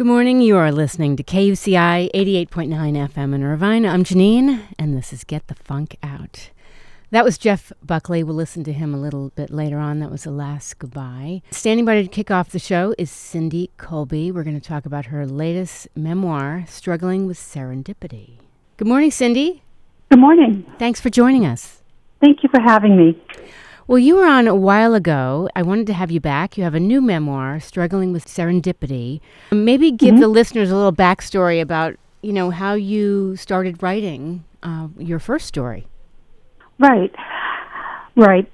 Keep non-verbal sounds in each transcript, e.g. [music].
Good morning. You are listening to KUCI 88.9 FM in Irvine. I'm Janine, and this is Get the Funk Out. That was Jeff Buckley. We'll listen to him a little bit later on. That was the last goodbye. Standing by to kick off the show is Cindy Kolbe. We're going to talk about her latest memoir, Struggling with Serendipity. Good morning, Cindy. Good morning. Thanks for joining us. Thank you for having me. Well, you were on a while ago. I wanted to have you back. You have a new memoir, Struggling with Serendipity. Maybe give Mhm. the listeners a little backstory about, you know, how you started writing uh, your first story. Right. Right.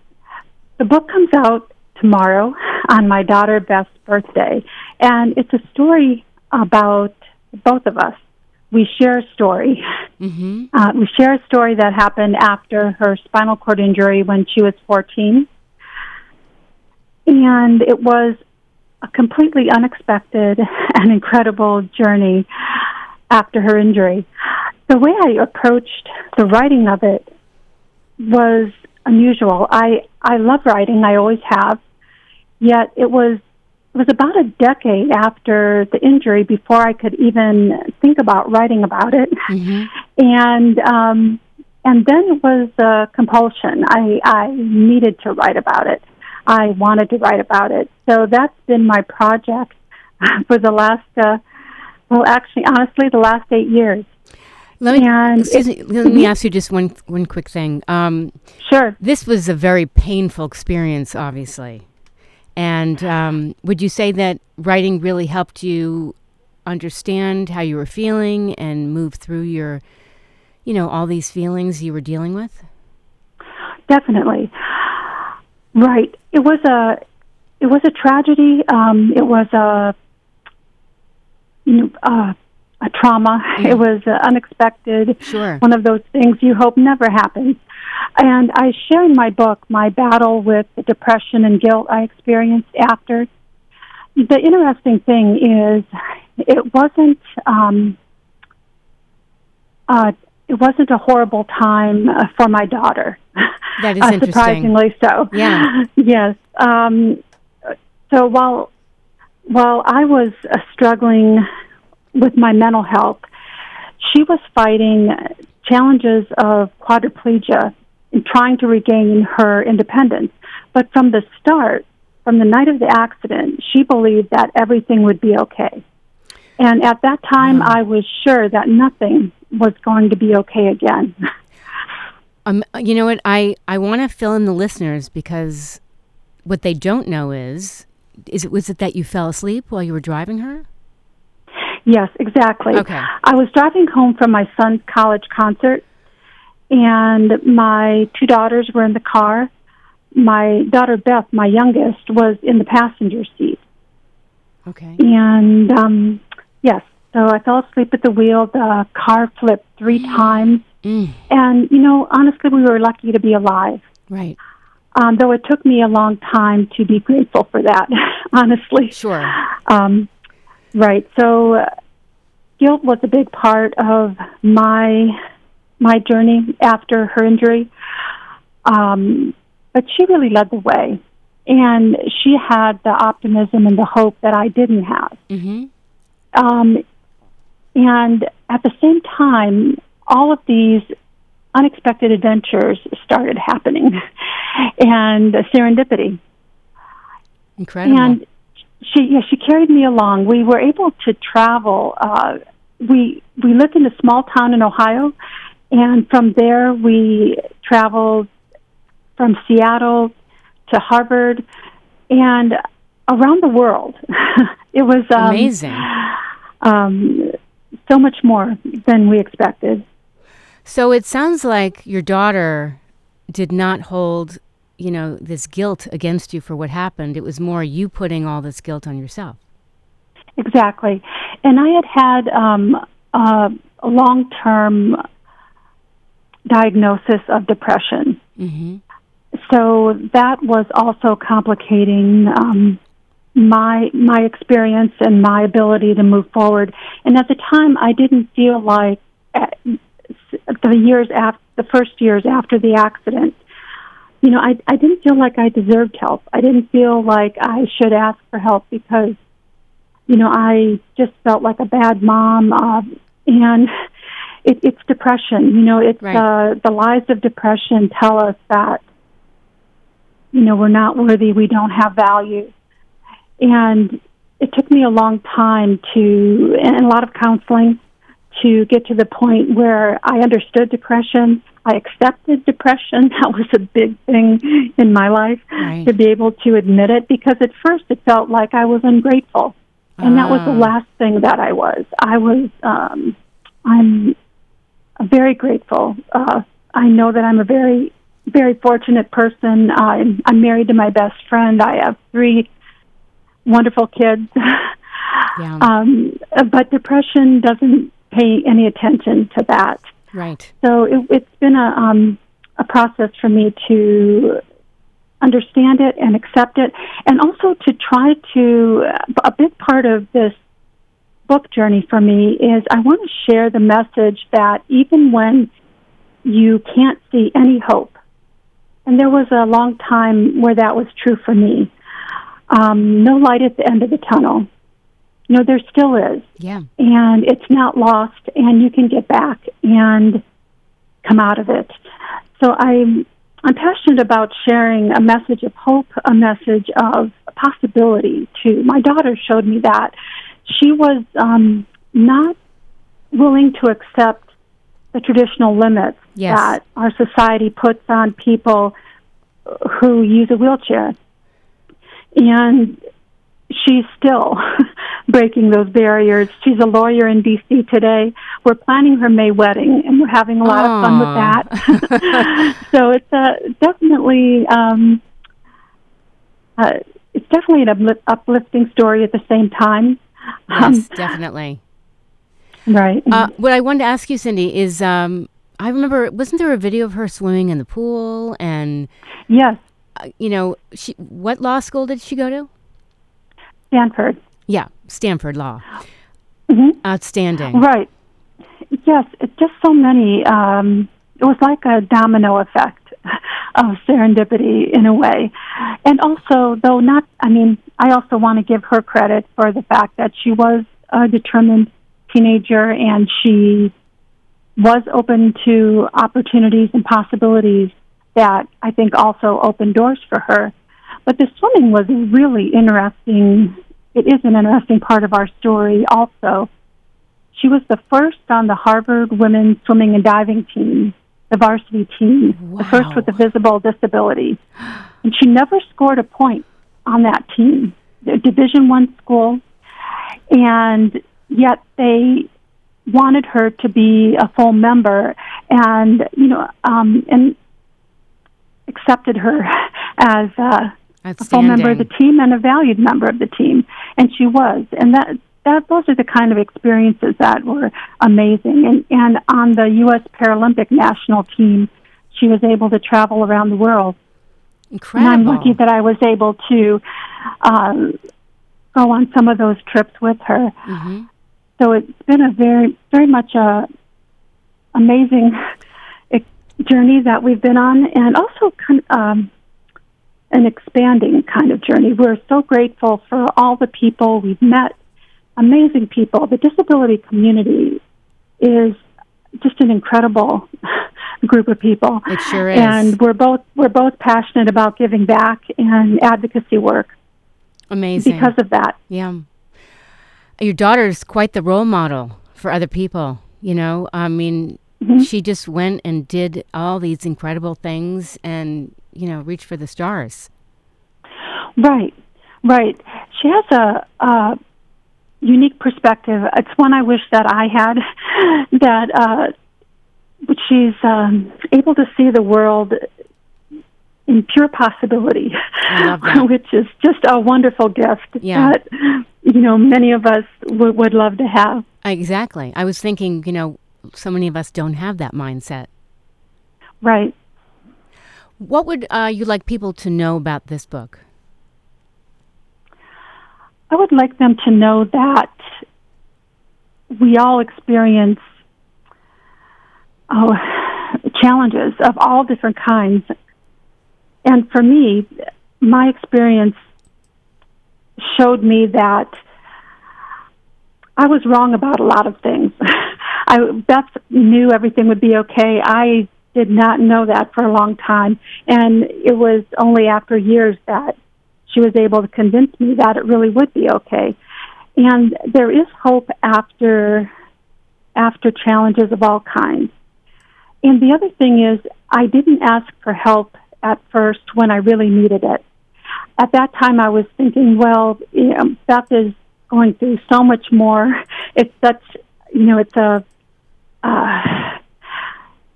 The book comes out tomorrow on my daughter Beth's birthday, and it's a story about both of us. We share a story. Mm-hmm. Uh, we share a story that happened after her spinal cord injury when she was 14. And it was a completely unexpected [laughs] and incredible journey after her injury. The way I approached the writing of it was unusual. I, I love writing, I always have. Yet it was it was about a decade after the injury before I could even think about writing about it Mm-hmm. and um, and then it was a compulsion. I I needed to write about it. I wanted to write about it. So that's been my project [laughs] for the last uh, well, actually, honestly, the last eight years. Let me, And excuse it- me, let me Mhm. ask you just one one quick thing. Um, Sure. this was a very painful experience, obviously. And um, would you say that writing really helped you understand how you were feeling and move through your, you know, all these feelings you were dealing with? Definitely. Right. It was a it was a tragedy. Um, it was a you know uh, a trauma. [laughs] Mm. It was uh, unexpected. Sure. One of those things you hope never happens. And I share in my book my battle with the depression and guilt I experienced after. The interesting thing is, it wasn't. Um, uh, it wasn't a horrible time uh, for my daughter. That is [laughs] uh, interesting. surprisingly so. Yeah. [laughs] yes. Um, so while while I was uh, struggling with my mental health, she was fighting challenges of quadriplegia and trying to regain her independence. But from the start, from the night of the accident, she believed that everything would be okay. And at that time, Wow. I was sure that nothing was going to be okay again. [laughs] Um, you know what? I, I want to fill in the listeners because what they don't know is, is it was it that you fell asleep while you were driving her? Yes, exactly. Okay. I was driving home from my son's college concert, and my two daughters were in the car. My daughter Beth, my youngest, was in the passenger seat. Okay. And um, yes, so I fell asleep at the wheel. The car flipped three times. Mm, And, you know, honestly, we were lucky to be alive. right. Um, though it took me a long time to be grateful for that, [laughs] honestly. Sure. Um, right. So uh, guilt was a big part of my my journey after her injury. Um, but she really led the way, and she had the optimism and the hope that I didn't have. Mm-hmm. Um, and at the same time, all of these unexpected adventures started happening, [laughs] and serendipity. Incredible. And she yeah, she carried me along. We were able to travel. Uh, we we lived in a small town in Ohio, and from there we traveled from Seattle to Harvard and around the world. [laughs] it was um, Amazing. Um, so much more than we expected. So it sounds like your daughter did not hold, you know, this guilt against you for what happened. It was more you putting all this guilt on yourself. Exactly. And I had had um, uh, a long term diagnosis of depression. Mm-hmm. So that was also complicating um, my my experience and my ability to move forward. And at the time, I didn't feel like uh, the years after the first years after the accident, you know, I I didn't feel like I deserved help. I didn't feel like I should ask for help because you know, I just felt like a bad mom, uh, and it, it's depression. You know, it's Right. uh, the lies of depression tell us that you know we're not worthy, we don't have value, and it took me a long time to and a lot of counseling to get to the point where I understood depression. I accepted depression. [laughs] That was a big thing in my life Right. to be able to admit it because at first it felt like I was ungrateful. And that was the Ah. last thing that I was. I was, um, I'm very grateful. Uh, I know that I'm a very, very fortunate person. I'm, I'm married to my best friend. I have three wonderful kids. [laughs] Yeah. um, but depression doesn't pay any attention to that. Right. So it, it's been a um, a process for me to understand it and accept it, and also to try to. A big part of this book journey for me is I want to share the message that even when you can't see any hope, and there was a long time where that was true for me. Um, no light at the end of the tunnel. You know, there still is Yeah. and it's not lost and you can get back and come out of it. So I'm I'm passionate about sharing a message of hope, a message of possibility too. My daughter showed me that. She was um, not willing to accept the traditional limits Yes. that our society puts on people who use a wheelchair. And she's still [laughs] breaking those barriers. She's a lawyer in D.C. today. We're planning her May wedding, and we're having a lot of fun with that. [laughs] so it's a definitely um, uh, it's definitely an uplif- uplifting story at the same time. Yes, definitely. right. Uh, what I wanted to ask you, Cindy, is um, I remember wasn't there a video of her swimming in the pool and yes, uh, you know she what law school did she go to? Stanford. Yeah, Stanford Law. Mhm. Outstanding. Right. Yes, it's just so many. Um, it was like a domino effect of serendipity in a way. And also, though not, I mean, I also want to give her credit for the fact that she was a determined teenager and she was open to opportunities and possibilities that I think also opened doors for her. But the swimming was a really interesting, it is an interesting part of our story also. She was the first on the Harvard women's swimming and diving team, the varsity team, the first with a visible disability. And she never scored a point on that team, the Division One school, and yet they wanted her to be a full member, and you know, um, and accepted her [laughs] as uh, a full member of the team and a valued member of the team, and she was. And that that those are the kind of experiences that were amazing. And and on the U.S. Paralympic national team, she was able to travel around the world. Incredible. And I'm lucky that I was able to um, go on some of those trips with her. hmm So it's been a very, very much a amazing [laughs] journey that we've been on, and also kind um, an expanding kind of journey. We're so grateful for all the people we've met, amazing people. The disability community is just an incredible [laughs] group of people. It sure is. And we're both we're both passionate about giving back and advocacy work Amazing. because of that. Yeah. Your daughter's quite the role model for other people, you know? I mean, Mm-hmm. she just went and did all these incredible things and, you know, reach for the stars. Right, right. She has a, a unique perspective. It's one I wish that I had. [laughs] That uh, she's um, able to see the world in pure possibility, I love that. [laughs] which is just a wonderful gift Yeah. that you know many of us would, would love to have. Exactly. I was thinking, you know, so many of us don't have that mindset. Right. What would uh, you like people to know about this book? I would like them to know that we all experience oh, challenges of all different kinds. And for me, my experience showed me that I was wrong about a lot of things. [laughs] I Beth knew everything would be okay. I did not know that for a long time, and it was only after years that she was able to convince me that it really would be okay. And there is hope after after challenges of all kinds. And the other thing is, I didn't ask for help at first when I really needed it. At that time, I was thinking, well, you know, Beth is going through so much more. [laughs] It's such, you know, it's a, uh,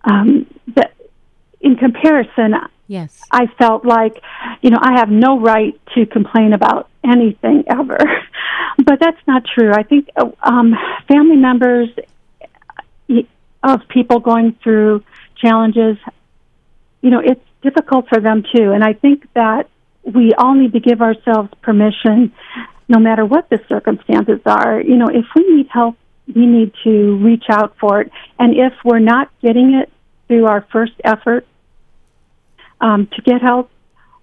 um, that in comparison, yes, I felt like, you know, I have no right to complain about anything ever. [laughs] but that's not true. I think um, family members of people going through challenges, you know, it's difficult for them too. And I think that we all need to give ourselves permission, no matter what the circumstances are. You know, if we need help, we need to reach out for it. And if we're not getting it through our first effort um, to get help,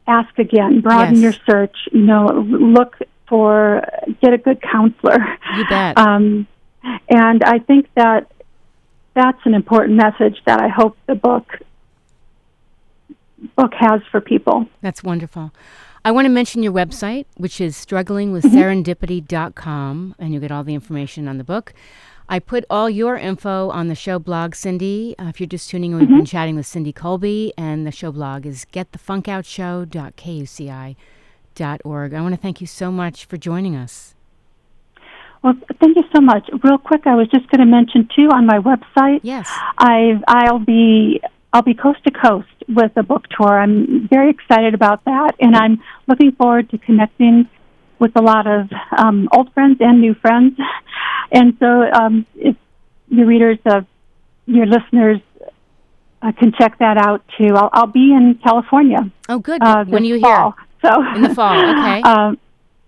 ask again, broaden Yes. your search. You know, look for get a good counselor. You bet. [laughs] Um, and I think that that's an important message that I hope the book book has for people. That's wonderful. I want to mention your website, which is strugglingwithserendipity.com, and you'll get all the information on the book. I put all your info on the show blog, Cindy. Uh, if you're just tuning in, we've been chatting with Cindy Kolbe, and the show blog is getthefunkoutshow.kuci.org. I want to thank you so much for joining us. Well, thank you so much. Real quick, I was just going to mention too on my website. Yes. I I'll be I'll be coast to coast with a book tour. I'm very excited about that, and I'm looking forward to connecting with a lot of um, old friends and new friends. And so, um, if your readers, uh, your listeners, uh, can check that out too. I'll, I'll be in California. Oh, good. Uh, when are you fall. So In the fall, okay. [laughs] um,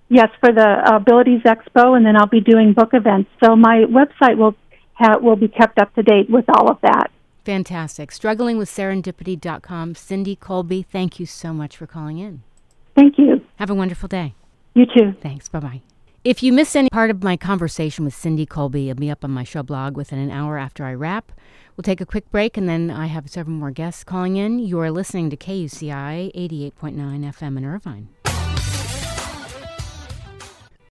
yes, for the Abilities Expo, and then I'll be doing book events. So my website will ha- will be kept up to date with all of that. Fantastic. Strugglingwithserendipity.com. Cindy Kolbe, thank you so much for calling in. Thank you. Have a wonderful day. You too. Thanks. Bye bye. If you miss any part of my conversation with Cindy Kolbe, it'll be up on my show blog within an hour after I wrap. We'll take a quick break and then I have several more guests calling in. You are listening to KUCI 88.9 FM in Irvine.